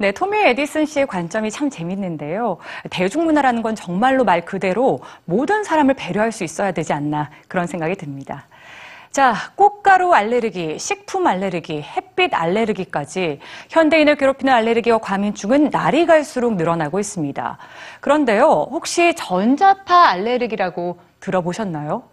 네, 토미 에디슨 씨의 관점이 참 재밌는데요. 대중문화라는 건 정말로 말 그대로 모든 사람을 배려할 수 있어야 되지 않나 그런 생각이 듭니다. 자, 꽃가루 알레르기, 식품 알레르기, 햇빛 알레르기까지 현대인을 괴롭히는 알레르기와 과민증은 날이 갈수록 늘어나고 있습니다. 그런데요, 혹시 전자파 알레르기라고 들어보셨나요?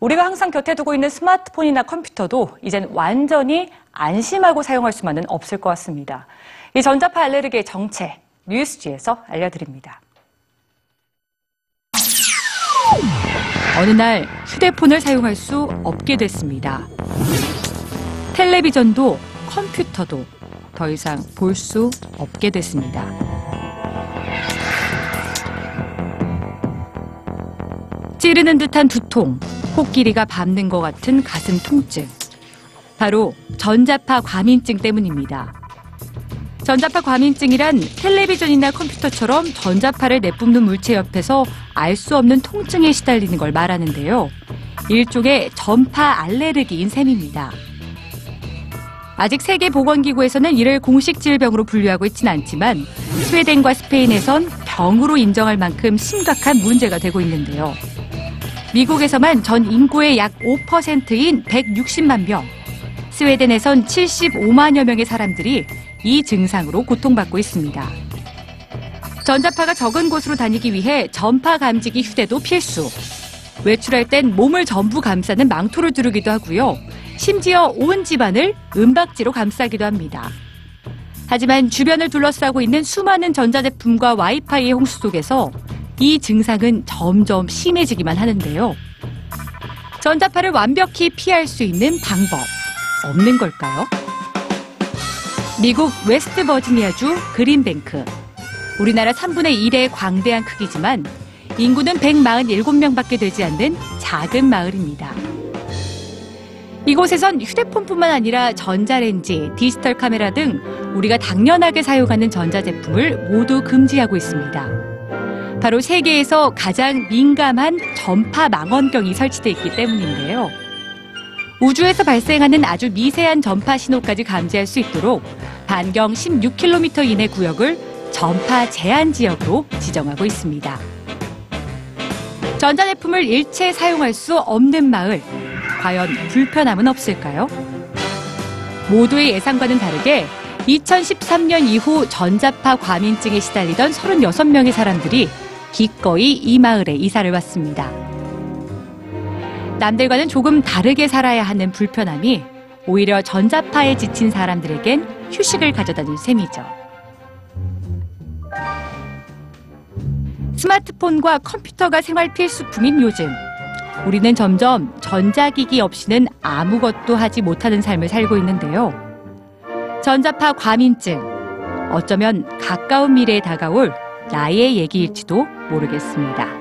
우리가 항상 곁에 두고 있는 스마트폰이나 컴퓨터도 이젠 완전히 안심하고 사용할 수만은 없을 것 같습니다. 이 전자파 알레르기의 정체, 뉴스지에서 알려드립니다. 어느 날 휴대폰을 사용할 수 없게 됐습니다. 텔레비전도 컴퓨터도 더 이상 볼 수 없게 됐습니다. 찌르는 듯한 두통, 코끼리가 밟는 것 같은 가슴 통증. 바로 전자파 과민증 때문입니다. 전자파 과민증이란 텔레비전이나 컴퓨터처럼 전자파를 내뿜는 물체 옆에서 알 수 없는 통증에 시달리는 걸 말하는데요. 일종의 전파 알레르기인 셈입니다. 아직 세계보건기구에서는 이를 공식 질병으로 분류하고 있지는 않지만 스웨덴과 스페인에선 병으로 인정할 만큼 심각한 문제가 되고 있는데요. 미국에서만 전 인구의 약 5%인 160만 명, 스웨덴에선 75만여 명의 사람들이 이 증상으로 고통받고 있습니다. 전자파가 적은 곳으로 다니기 위해 전파 감지기 휴대도 필수. 외출할 땐 몸을 전부 감싸는 망토를 두르기도 하고요. 심지어 온 집안을 은박지로 감싸기도 합니다. 하지만 주변을 둘러싸고 있는 수많은 전자제품과 와이파이의 홍수 속에서 이 증상은 점점 심해지기만 하는데요. 전자파를 완벽히 피할 수 있는 방법 없는 걸까요? 미국 웨스트 버지니아주 그린뱅크. 우리나라 3분의 1의 광대한 크기지만 인구는 147명밖에 되지 않는 작은 마을입니다. 이곳에선 휴대폰뿐만 아니라 전자레인지, 디지털 카메라 등 우리가 당연하게 사용하는 전자제품을 모두 금지하고 있습니다. 바로 세계에서 가장 민감한 전파 망원경이 설치되어 있기 때문인데요. 우주에서 발생하는 아주 미세한 전파 신호까지 감지할 수 있도록 반경 16km 이내 구역을 전파 제한 지역으로 지정하고 있습니다. 전자제품을 일체 사용할 수 없는 마을. 과연 불편함은 없을까요? 모두의 예상과는 다르게 2013년 이후 전자파 과민증에 시달리던 36명의 사람들이 기꺼이 이 마을에 이사를 왔습니다. 남들과는 조금 다르게 살아야 하는 불편함이 오히려 전자파에 지친 사람들에겐 휴식을 가져다 준 셈이죠. 스마트폰과 컴퓨터가 생활 필수품인 요즘, 우리는 점점 전자기기 없이는 아무것도 하지 못하는 삶을 살고 있는데요. 전자파 과민증, 어쩌면 가까운 미래에 다가올 나의 얘기일지도 모르겠습니다.